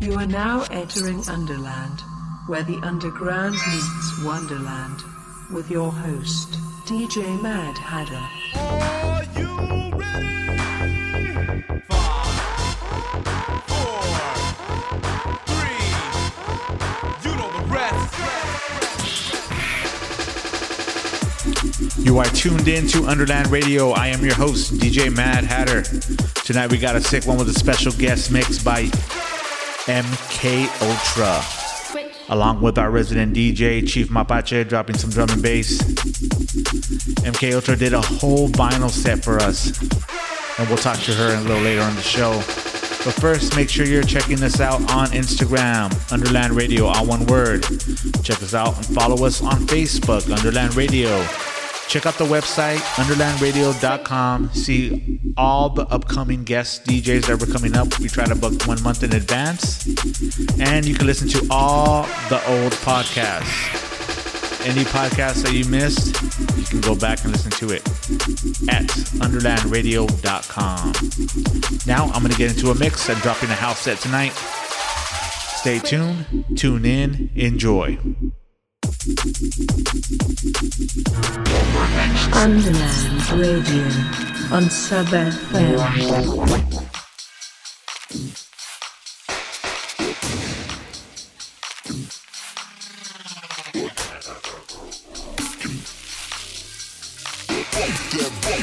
You are now entering Underland, where the underground meets Wonderland, with your host, DJ Mad Hatter. Are you ready? Five, four, three. You know the rest. You are tuned in to Underland Radio. I am your host, DJ Mad Hatter. Tonight we got a sick one with a special guest mix by MK Ultra, along with our resident DJ Chief Mapache dropping some drum and bass. MK Ultra did a whole vinyl set for us, and we'll talk to her a little later on the show. But first, make sure you're checking us out on Instagram, Underland Radio, all one word. Check us out and follow us on Facebook, Underland Radio. Check out the website, underlandradio.com. See all the upcoming guest DJs that were coming up. We try to book one month in advance. And you can listen to all the old podcasts. Any podcast that you missed, you can go back and listen to it at underlandradio.com. Now I'm going to get into a mix and dropping a house set tonight. Stay tuned, tune in, enjoy. Underland Radio on Sub FM.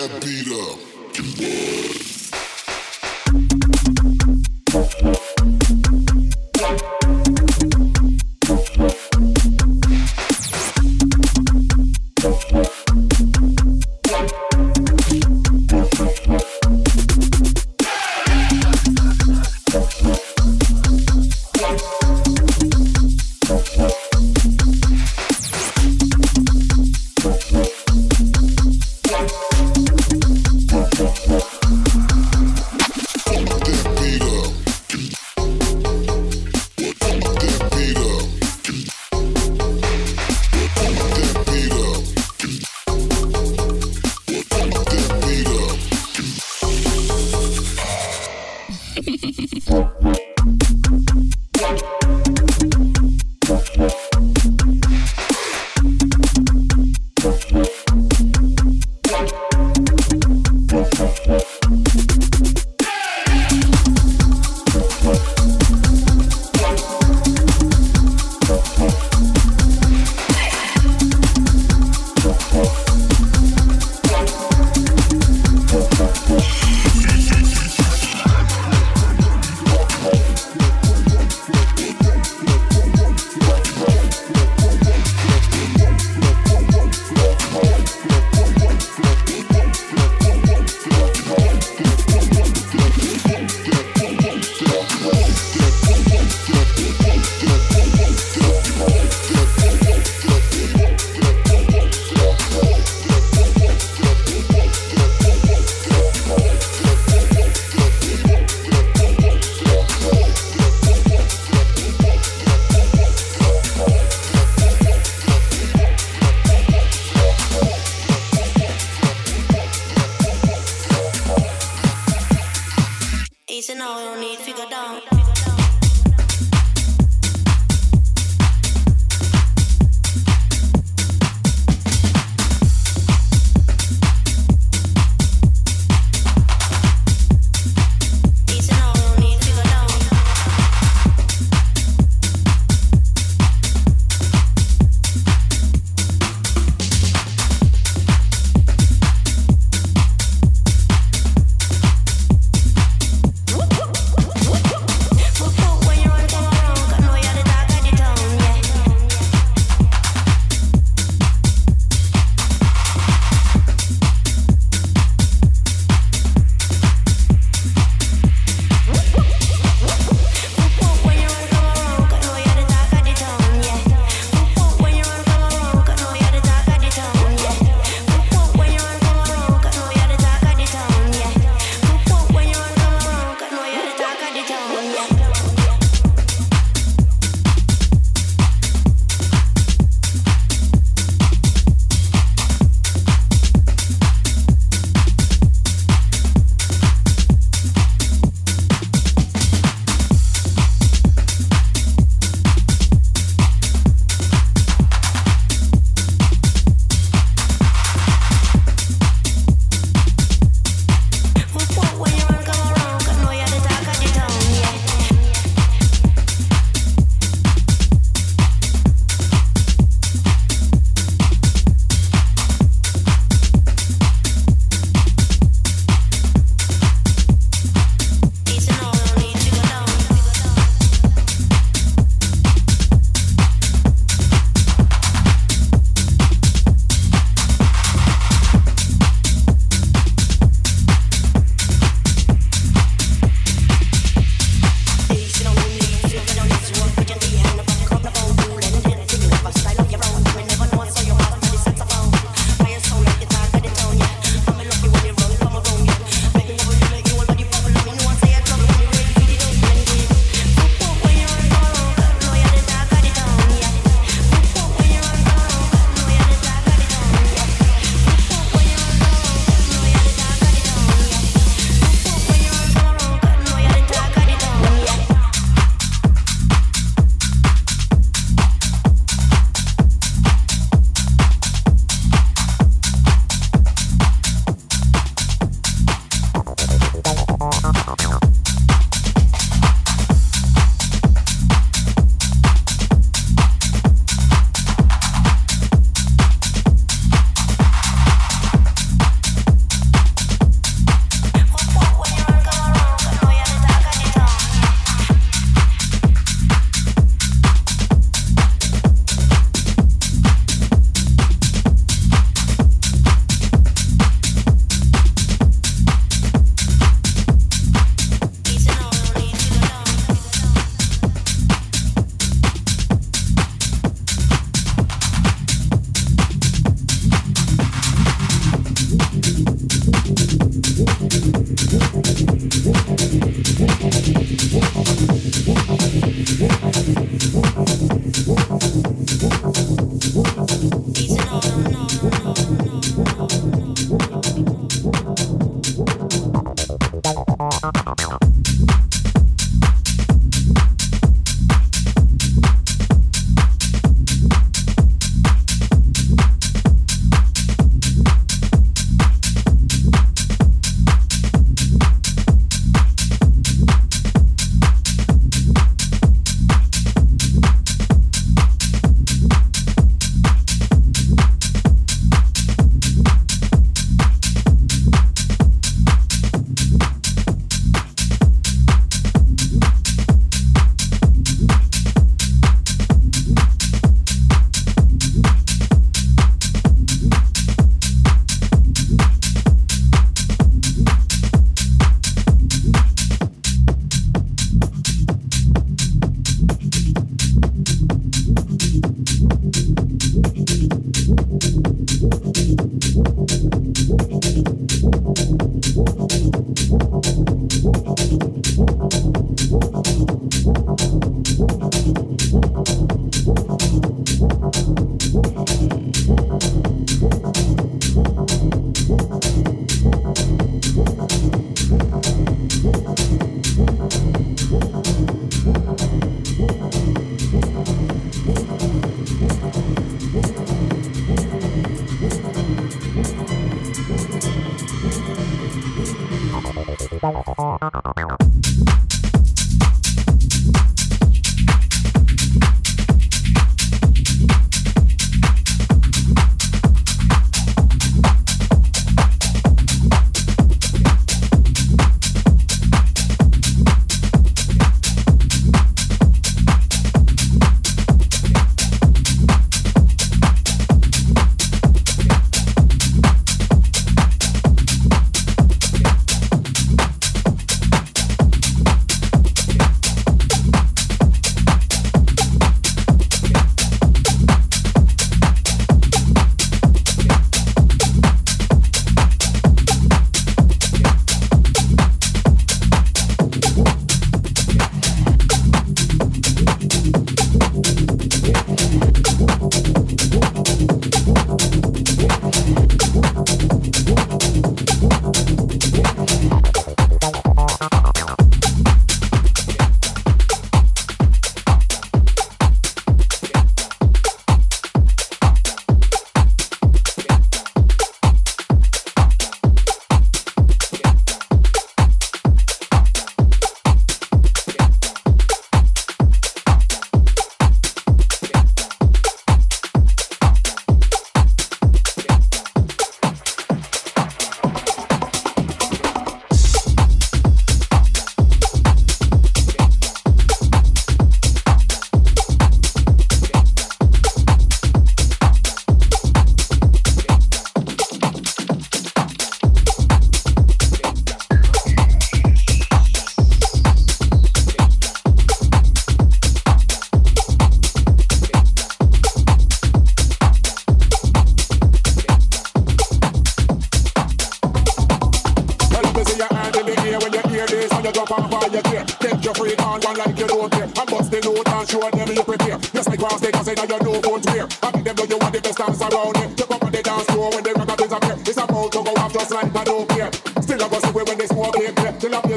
That beat up.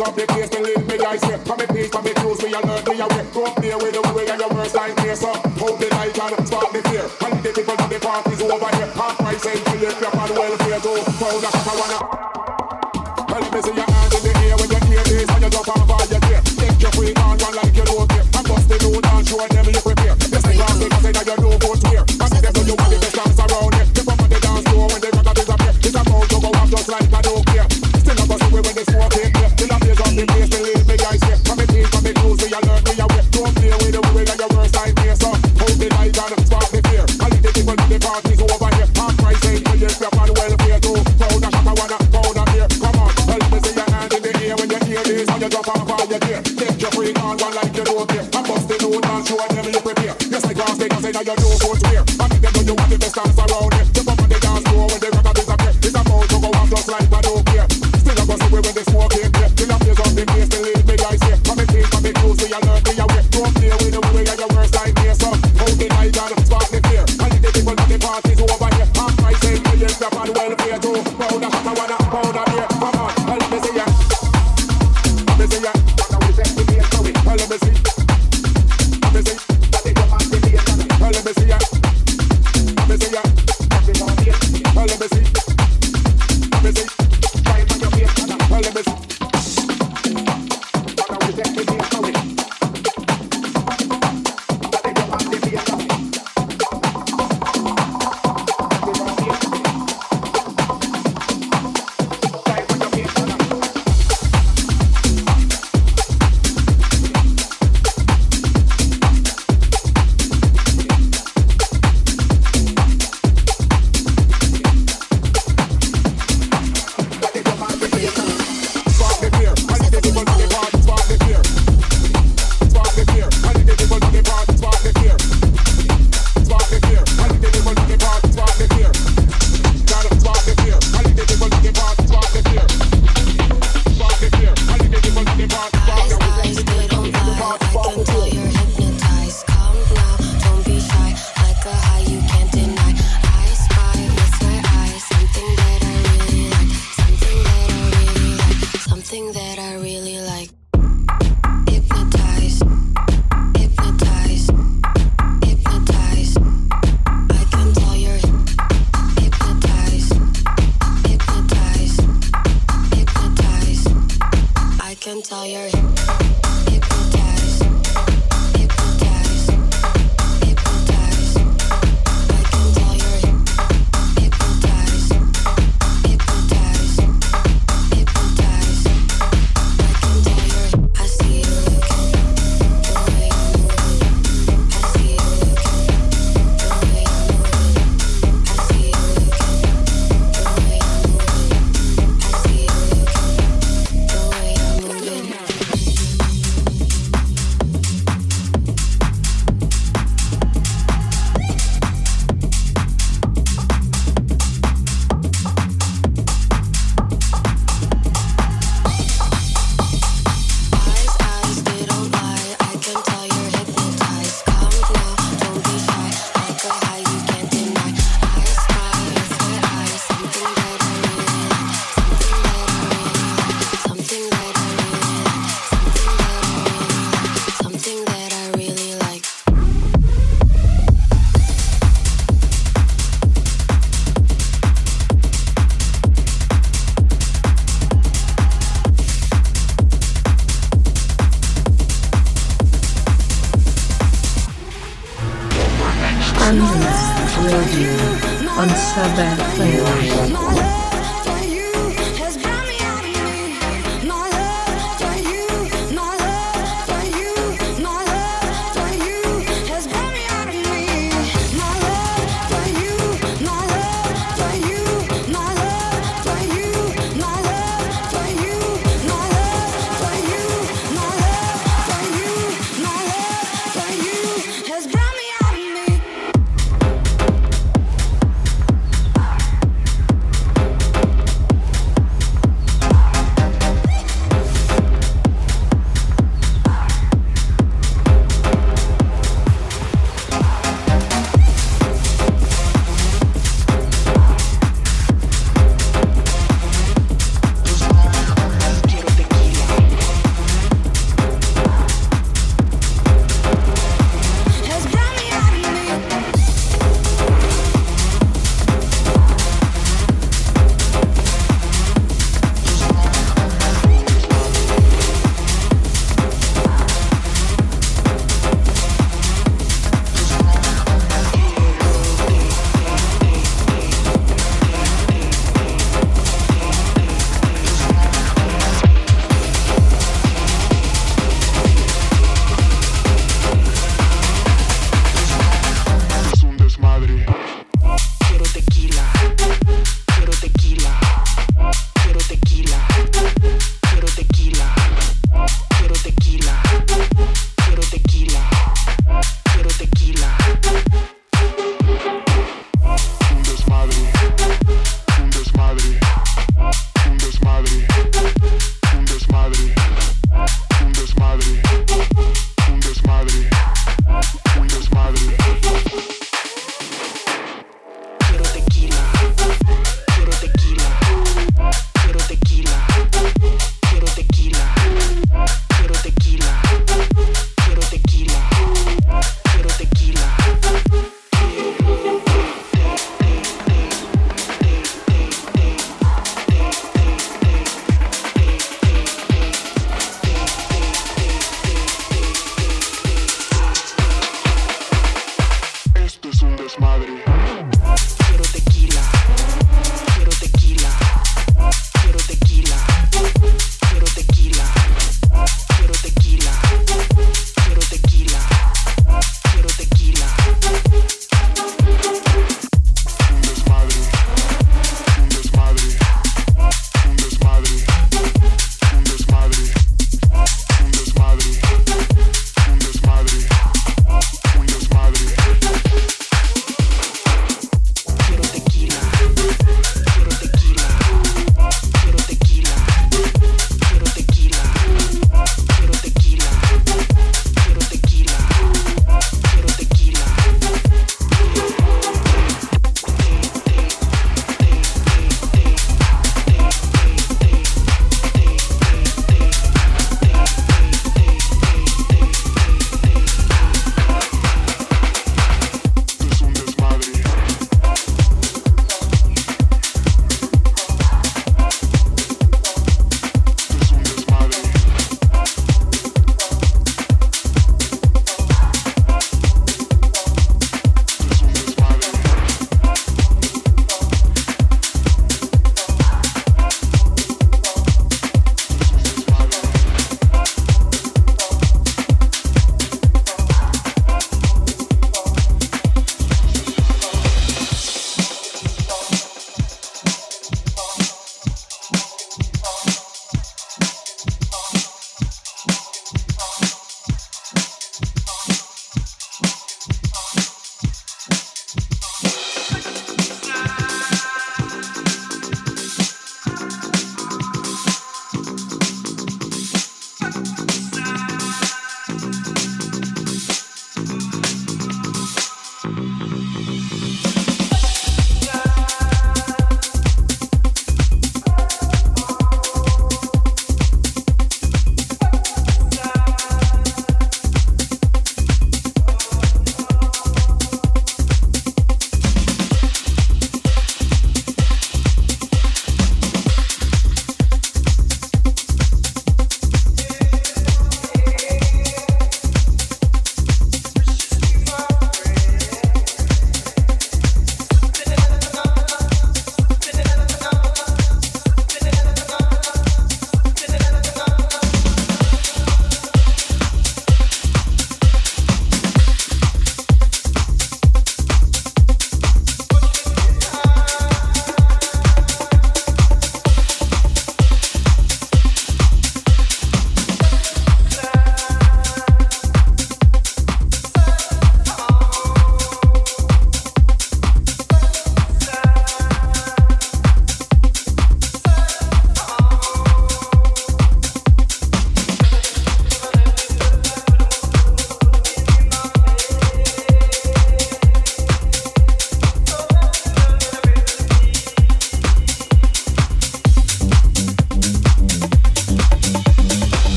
up the place and leave me, I say. Come me peace, come me close, me alert, me awake. Go up there with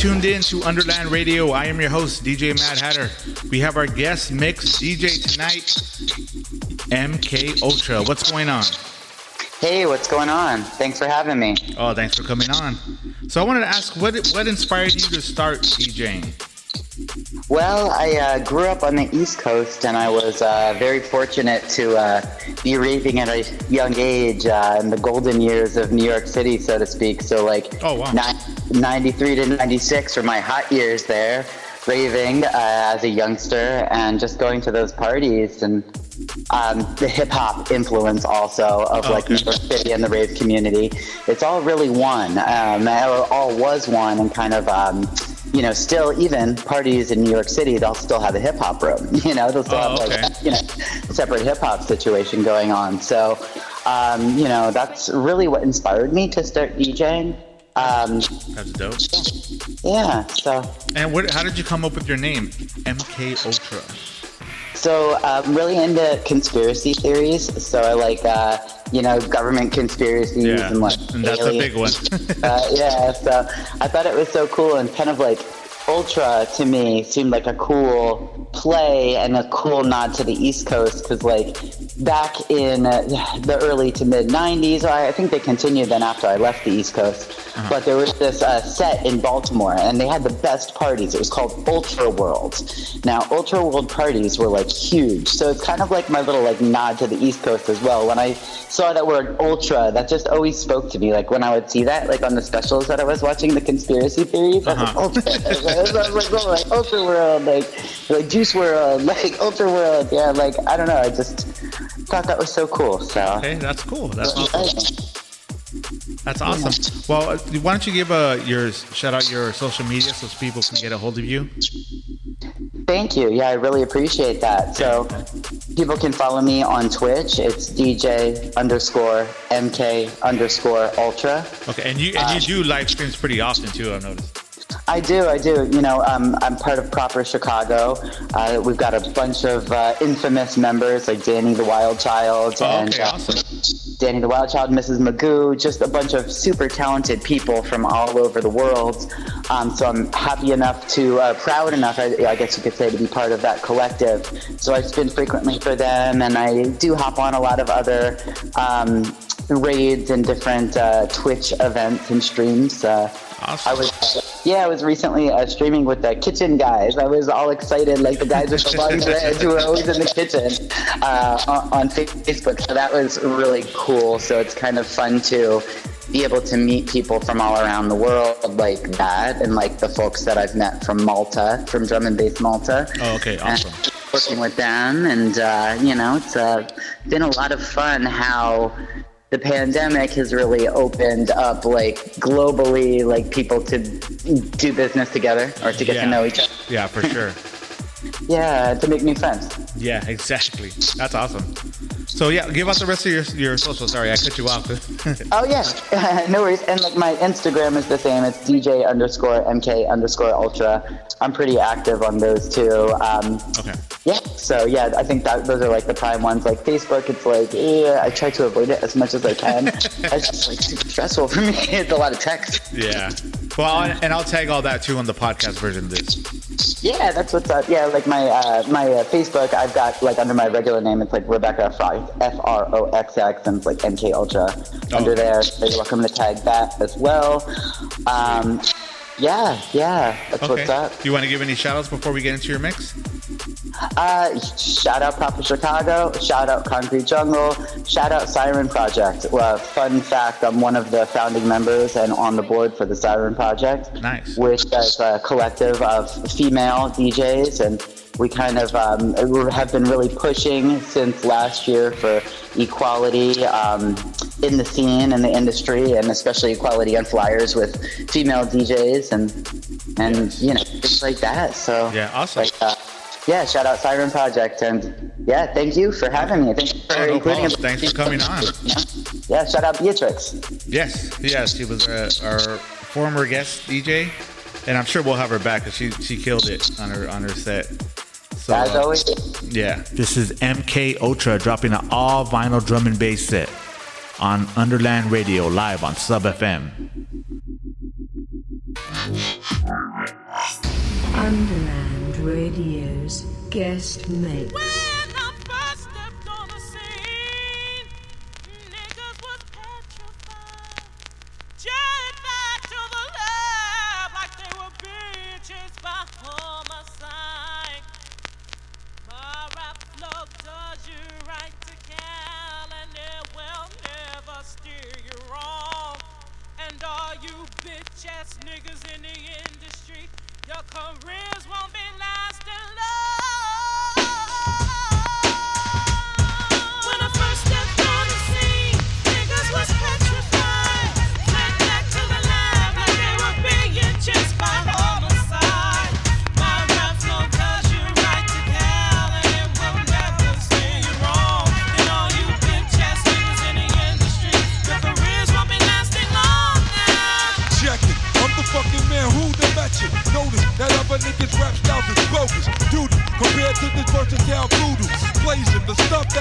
tuned in to Underland Radio. I am your host, DJ Mad Hatter. We have our guest mix DJ tonight, MK Ultra. What's going on? Hey, what's going on? Thanks for having me. Oh, thanks for coming on. So I wanted to ask, what what inspired you to start DJing? Well, I uh, grew up on the East Coast, and I was uh, very fortunate to uh, be raving at a young age uh, in the golden years of New York City, so to speak. So, like, Oh, wow. ni- 93 to 96 were my hot years there, raving uh, as a youngster and just going to those parties and um, the hip hop influence also of Oh, like okay. New York City and the rave community. It's all really one. Um, it all was one, and kind of. Um, you know, still even parties in New York City, they'll still have a hip hop room. You know, they'll still Oh, have okay. like you know separate hip hop situation going on. So, um, you know, that's really what inspired me to start DJing. Um. Yeah. So, And what, how did you come up with your name, MK Ultra? so I'm really into conspiracy theories. So I like, uh, you know, government conspiracies Yeah, and like and that's a big one. uh, yeah, so I thought it was so cool and kind of like Ultra to me seemed like a cool play and a cool nod to the East Coast because like back in the early to mid 90s, I I think they continued then after I left the East Coast, but there was this uh, set in Baltimore and they had the best parties. It was called Ultra World. Now, Ultra World parties were like huge, so it's kind of like my little like nod to the East Coast as well. When I saw that word Ultra, that just always spoke to me. Like when I would see that, like on the specials that I was watching, the conspiracy theories, I was like, Ultra. I was like, oh, like Ultra World, like like Juice WRLD, like Ultra World. Yeah, like I don't know. I just thought that was so cool. So. Okay, that's cool. That's awesome. That's awesome. Well, uh, why don't you give uh, your shout out your social media so people can get a hold of you? Thank you. Yeah, I really appreciate that. So people can follow me on Twitch. It's DJ underscore MK underscore Ultra. Okay, and you and you do live streams pretty often too. I've noticed. I do, I do. You know, um, I'm part of Proper Chicago. Uh, we've got a bunch of uh, infamous members like Danny the Wild Child Oh, and okay, uh, awesome. Danny the Wild Child, Mrs. Magoo, just a bunch of super talented people from all over the world. Um, so I'm happy enough to, uh, proud enough, I, I guess you could say, to be part of that collective. So I spin frequently for them, and I do hop on a lot of other um, raids and different uh, Twitch events and streams. Uh, Awesome. I was, yeah, I was recently uh, streaming with the kitchen guys. I was all excited, like the guys with the long dreads who were always in the kitchen uh, on, on Facebook. So that was really cool. So it's kind of fun to be able to meet people from all around the world like that, and like the folks that I've met from Malta, from Drum and Bass Malta. Oh, okay, awesome. And working with them, and uh, you know, it's uh, been a lot of fun how the pandemic has really opened up like globally like people to do business together or to get Yeah. to know each other Yeah, for sure. yeah to make new friends Yeah, exactly. That's awesome. So yeah, give out the rest of your your social. Sorry, I cut you off. oh yeah no worries and like my instagram is the same it's dj underscore mk underscore ultra i'm pretty active on those too um, okay. yeah so yeah i think that those are like the prime ones like facebook it's like yeah i try to avoid it as much as i can it's just like super stressful for me it's a lot of text Yeah. Well, and I'll tag all that too on the podcast version of this. Yeah, that's what's up. Yeah, like my uh, my uh, Facebook, I've got like under my regular name, it's like Rebecca Froxx, F R O X X, and it's like MK Ultra under there. So you're welcome to tag that as well. Um, yeah, yeah, that's Okay. what's up. Do you want to give any shout outs before we get into your mix? Uh, shout out Proper Chicago, shout out Concrete Jungle, shout out Siren Project. Well, fun fact, I'm one of the founding members and on the board for the Siren Project. Nice. Which is a collective of female DJs and we kind of um, have been really pushing since last year for equality um, in the scene and the industry, and especially equality on flyers with female DJs and and you know things like that. So Yeah, awesome. Like, uh, yeah, shout out Siren Project, and yeah, thank you for having me. Thank you for Oh, no including problem. Thanks for coming on. Yeah, shout out Beatrix. Yes, yes, she was uh, our former guest DJ, and I'm sure we'll have her back because she she killed it on her on her set. So As uh, always, yeah, this is MK Ultra dropping an all vinyl drum and bass set on Underland Radio live on Sub FM. Underland Radio's guest mix. When all you bitch ass niggas in the industry, your careers won't be lasting long.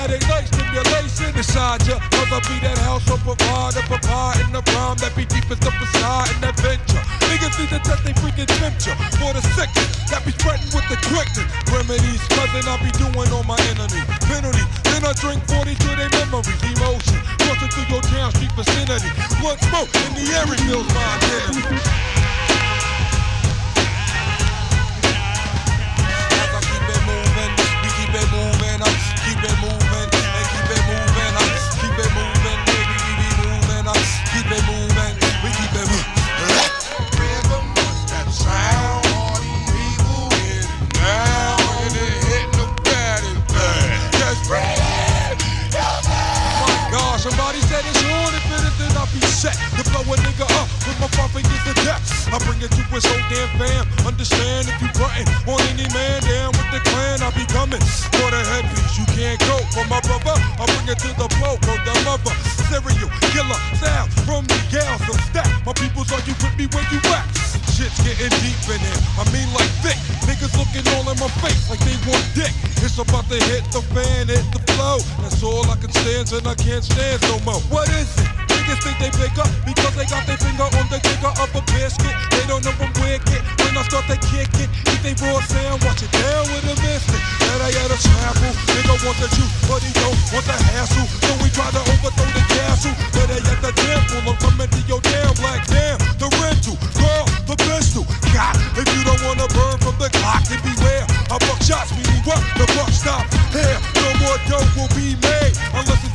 That like stimulation inside ya. I be that house of provider, provide in the rhyme that be deepest up inside an adventure. Niggas need to test they freaking temperature for the sickness that be spreading with the quickness. Remedies, cousin, I be doing on my enemy. Penalty, then I drink 40 to their memories. Emotion, coursing through your town street vicinity. Blood smoke in the air reveals my identity. As I keep I bring it to his whole damn fam. Understand if you frontin' on any man down with the clan, I be coming for the headpiece. You can't go for my brother. I bring it to the flow, bro, the mother. Serial killer sound from the gals of stack. My people's are you with me where you at? Shit's getting deep in here. I mean like thick. Niggas looking all in my face like they want dick. It's about to hit the fan, hit the flow. That's all I can stand and I can't stand no more. What is it? Niggas think they bigger because they got their finger on the trigger of a biscuit. They don't know I'm wicked. When I start to kick it, eat they raw sound, watch it down with a mystic. That I had a sample. Nigga want the juice, but he don't want the hassle. So we try to overthrow the castle. But they at the temple. I'm coming to your damn black damn. The rental, call the pistol. God, if you don't wanna burn from the clock, then beware. I buck shots, meaning what? The buck stop here. No more dope will be made unless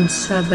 on Sub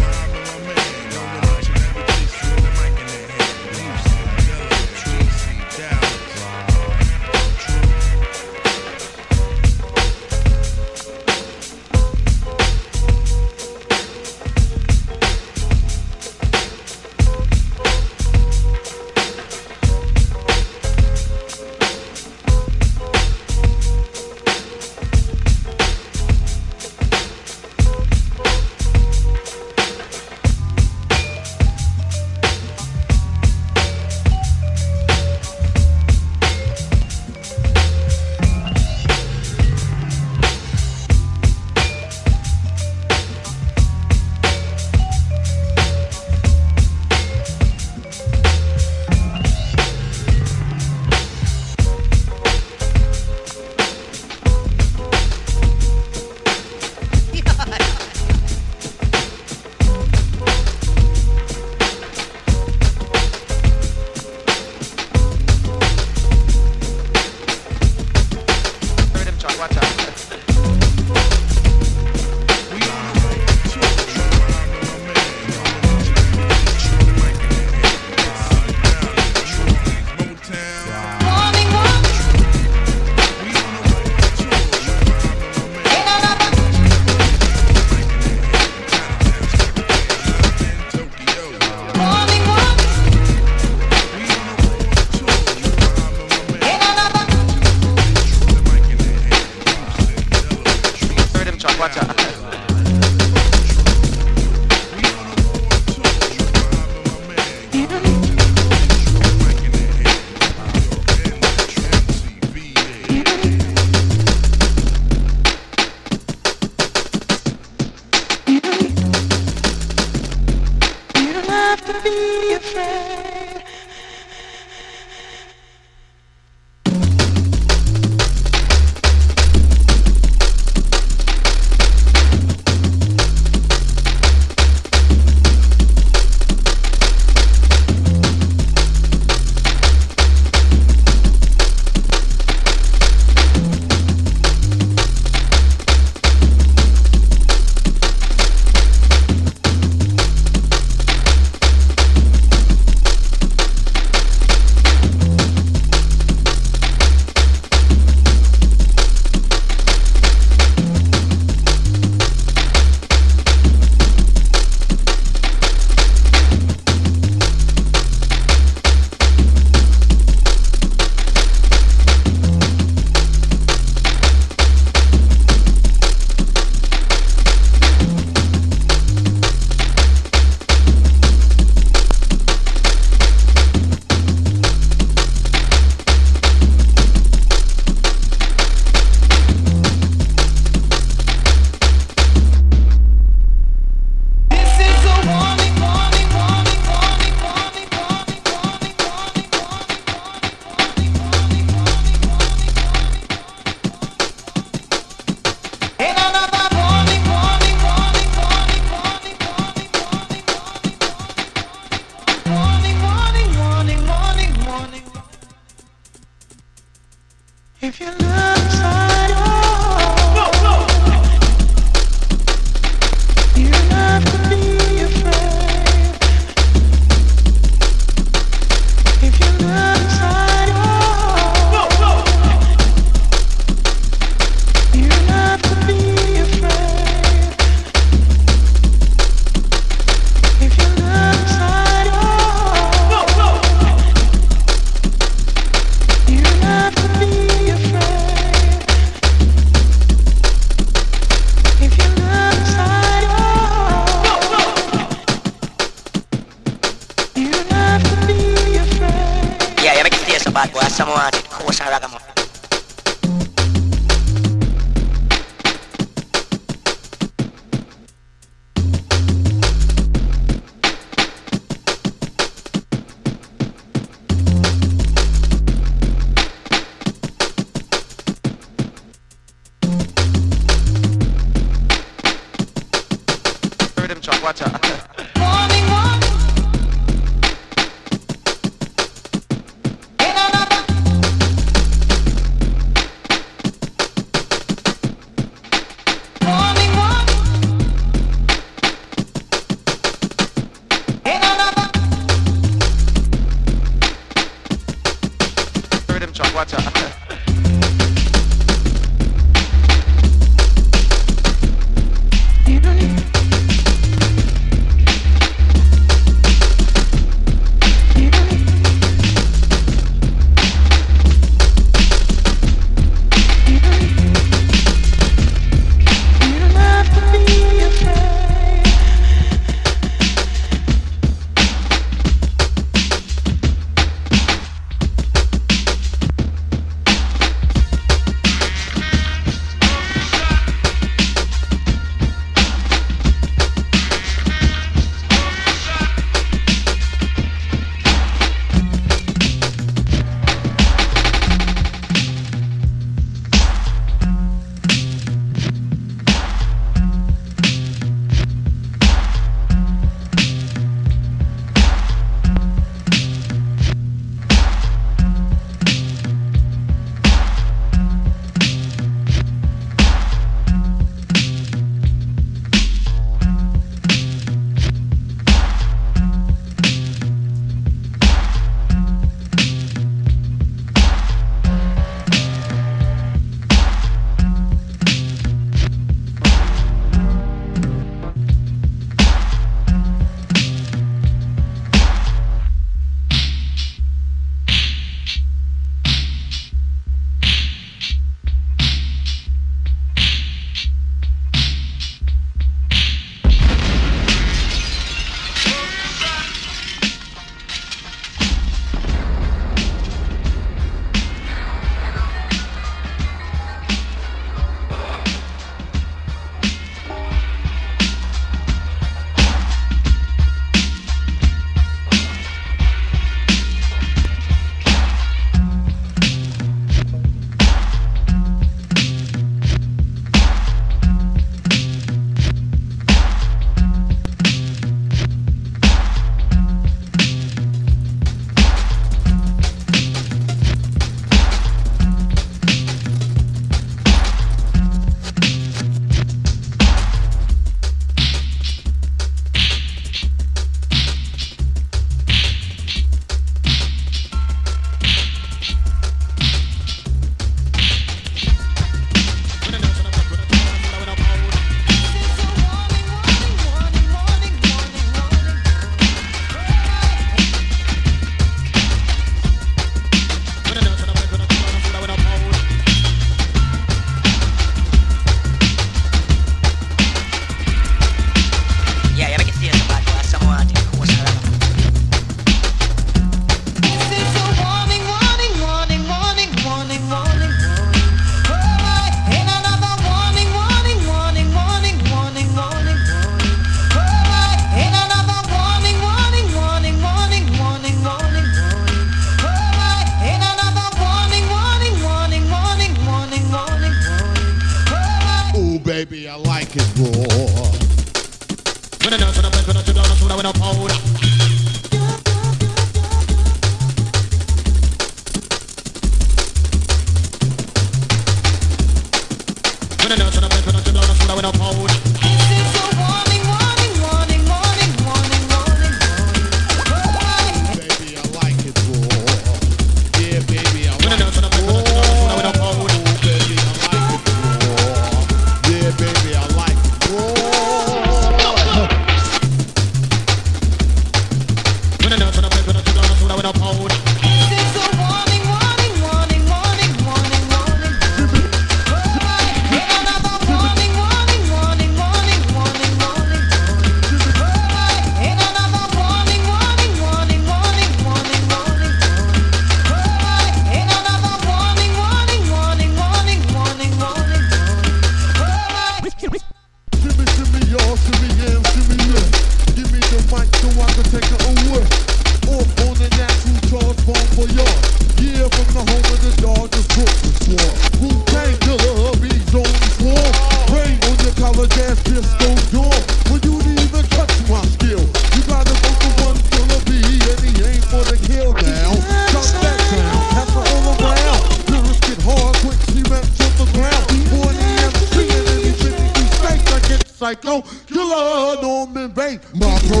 slide on in vain. My pro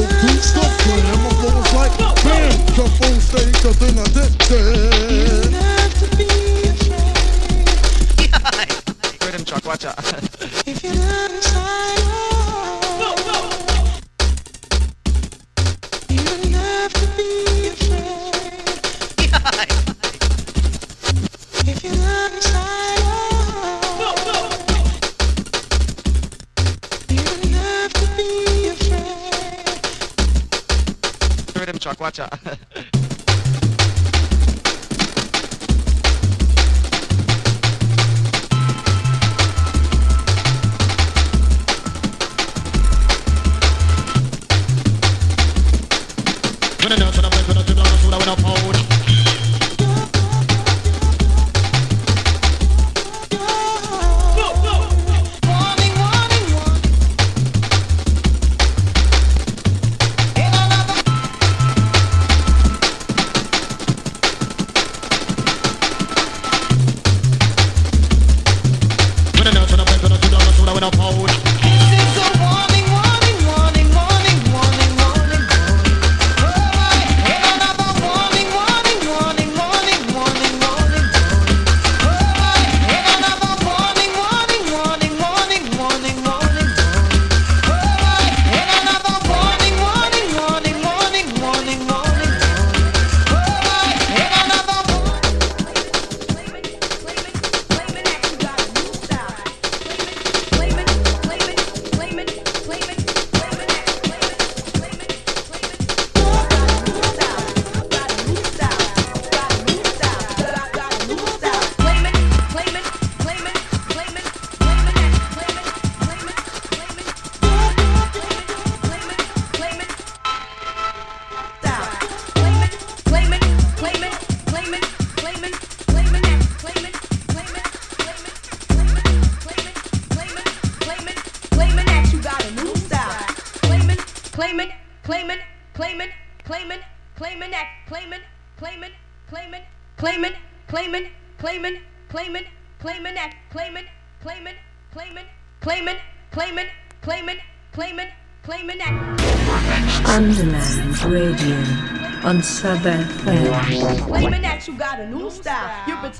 my flow like bam. The phone stage, the I did then. Rhythm truck, watch out. if you're not inside. Guacha, guacha.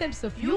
concepts of you,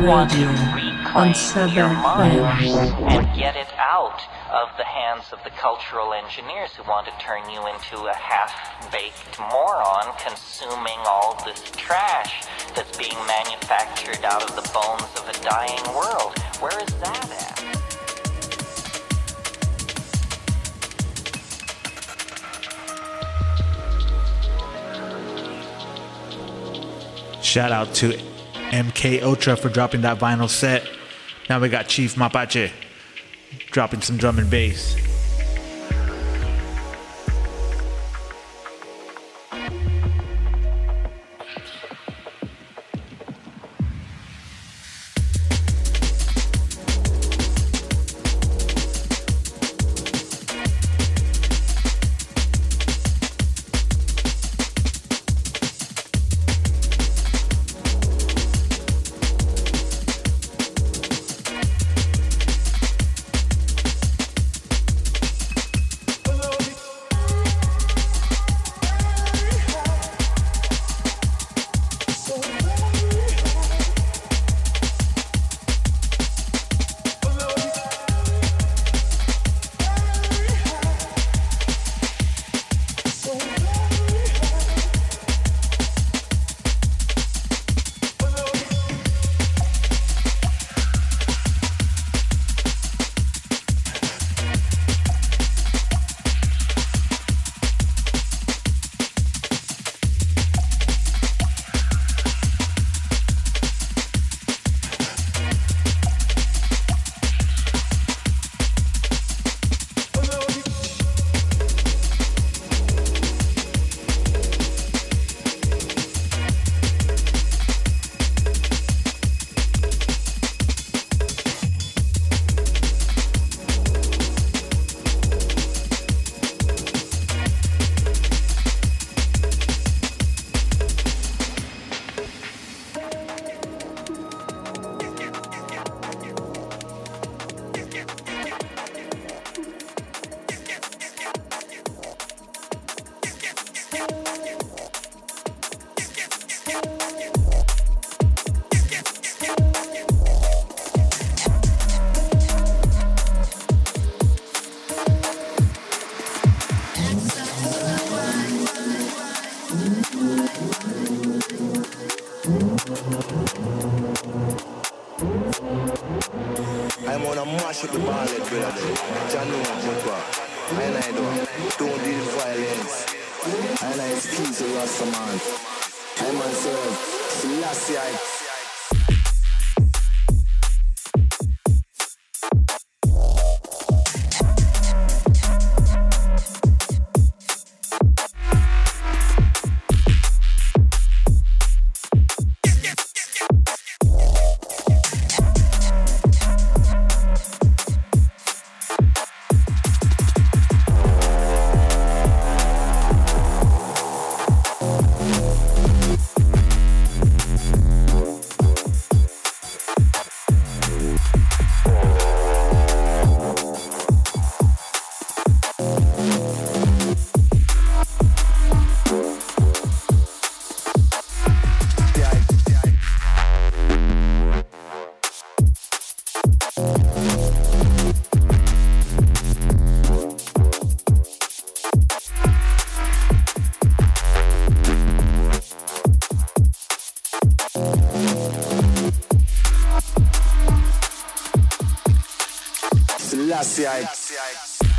Radio to on reclaim Sub your mind and get it out of the hands of the cultural engineers who want to turn you into a half-baked moron consuming all this trash that's being manufactured out of the bones of a dying world. Where is that at? Shout out to MK Ultra for dropping that vinyl set. Now we got Chief Mapache dropping some drum and bass. Selassie, I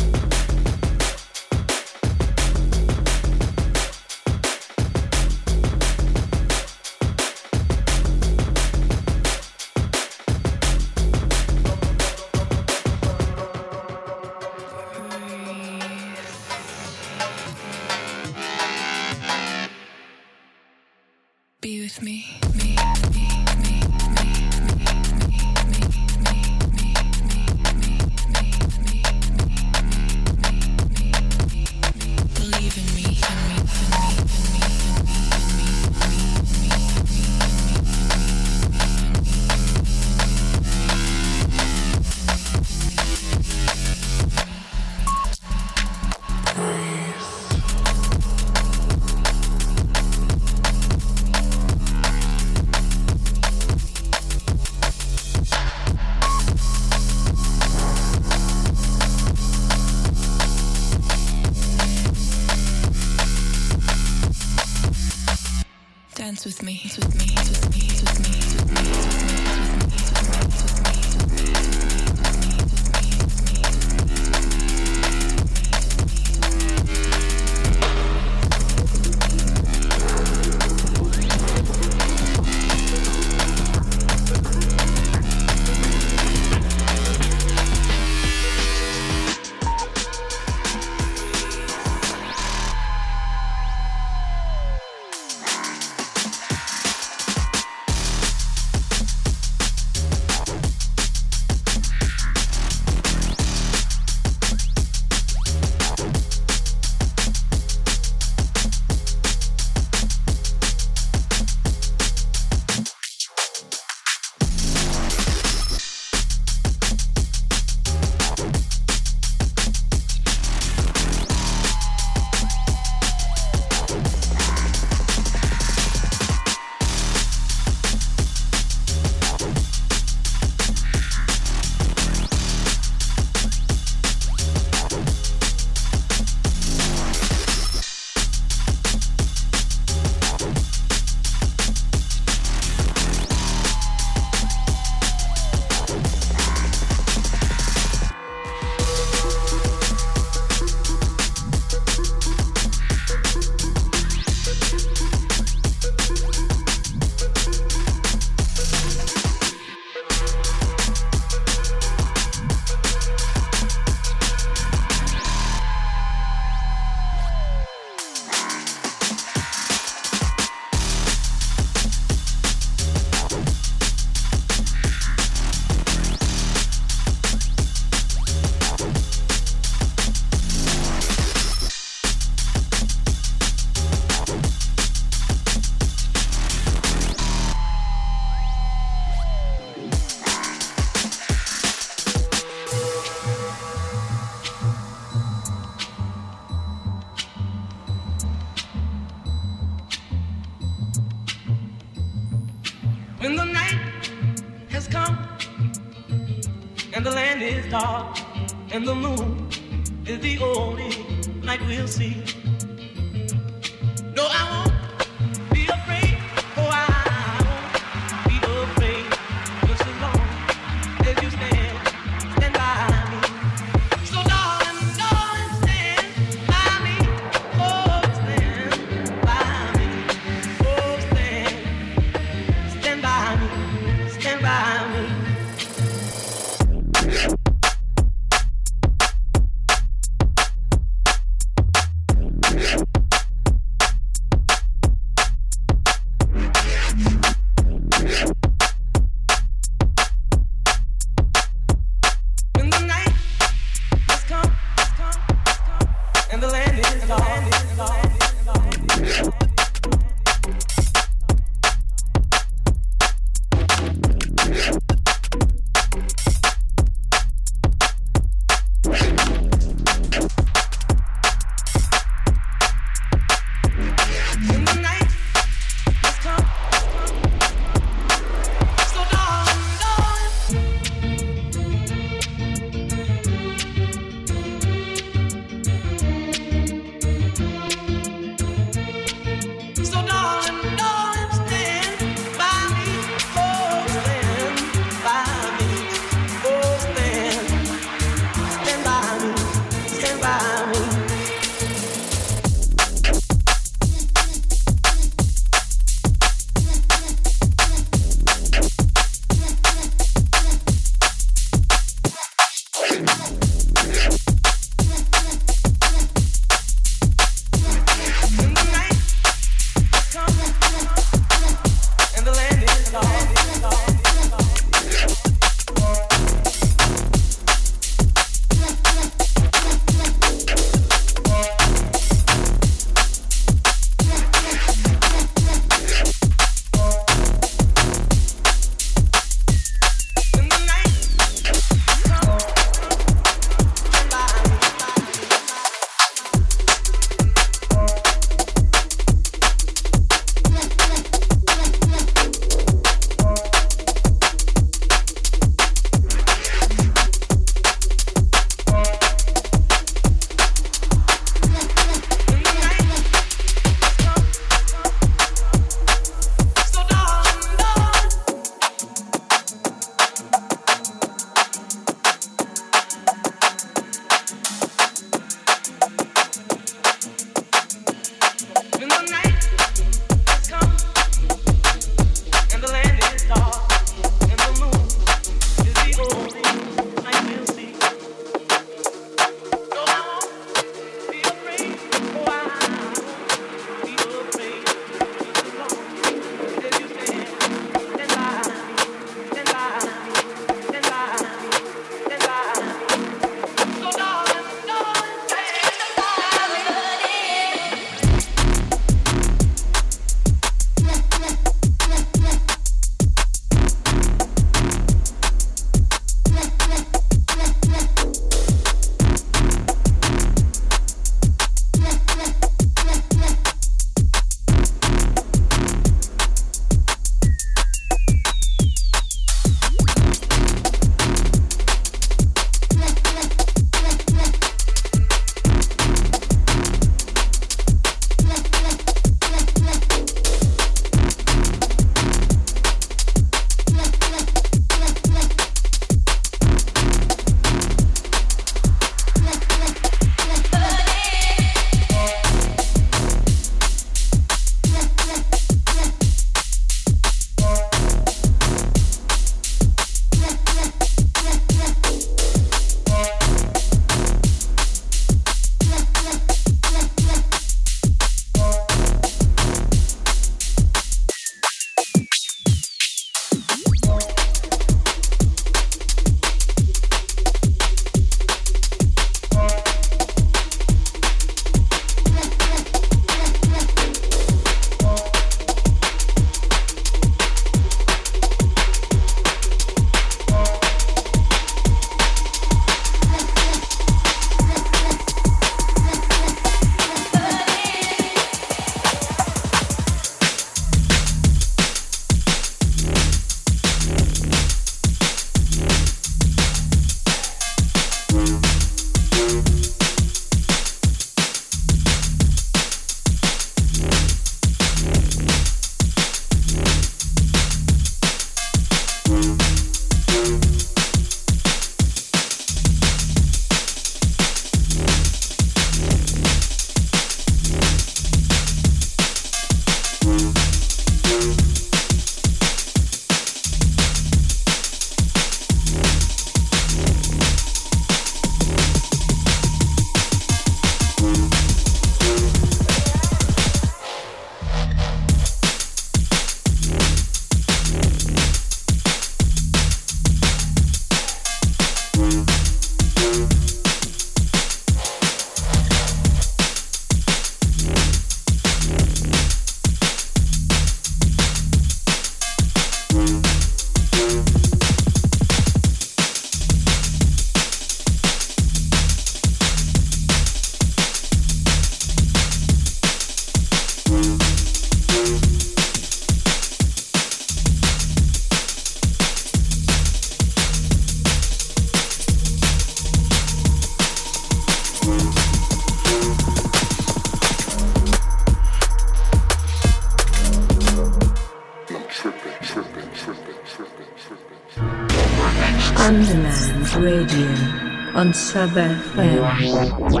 on Sub FM.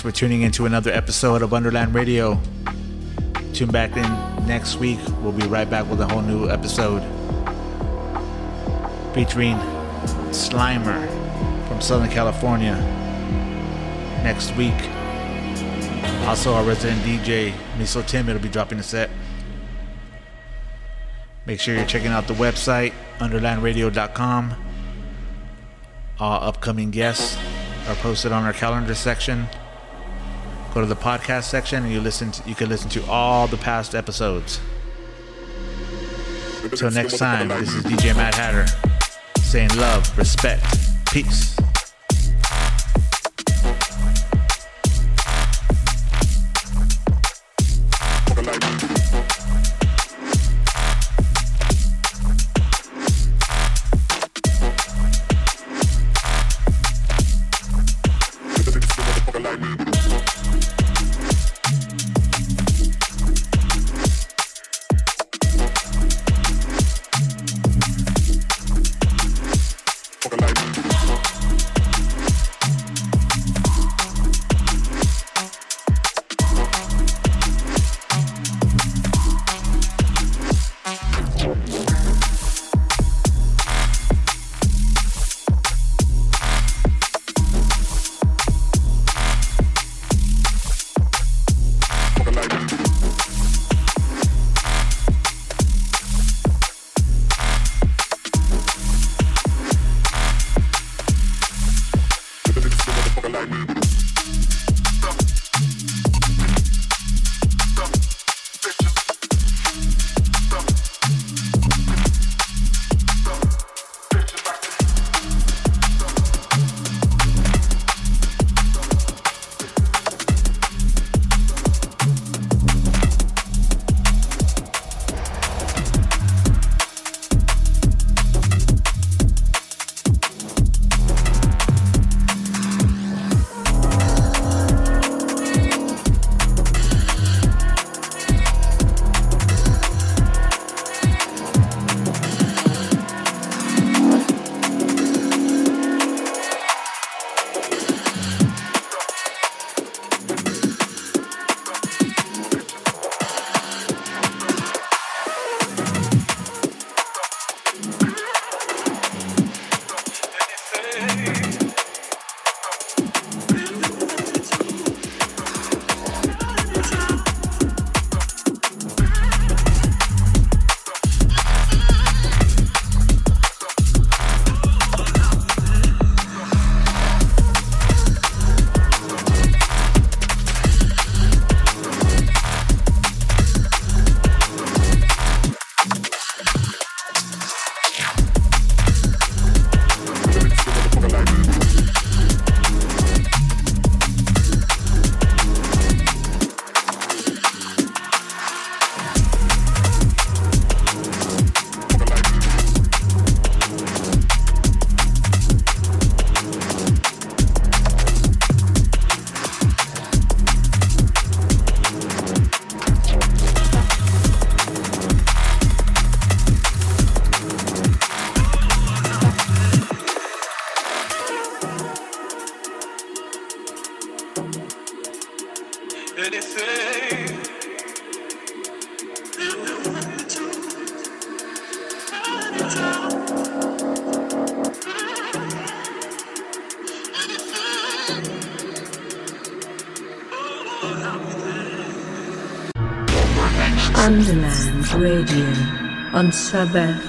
Thanks for tuning in to another episode of Underland Radio. Tune back in next week. We'll be right back with a whole new episode featuring Slimer from Southern California next week. Also, our resident DJ, Miso Tim, will be dropping a set. Make sure you're checking out the website, underlandradio.com. All upcoming guests are posted on our calendar section. Go to the podcast section and you listen. To, you can listen to all the past episodes. Till next time, this is DJ Mad Hatter saying love, respect, peace. Underland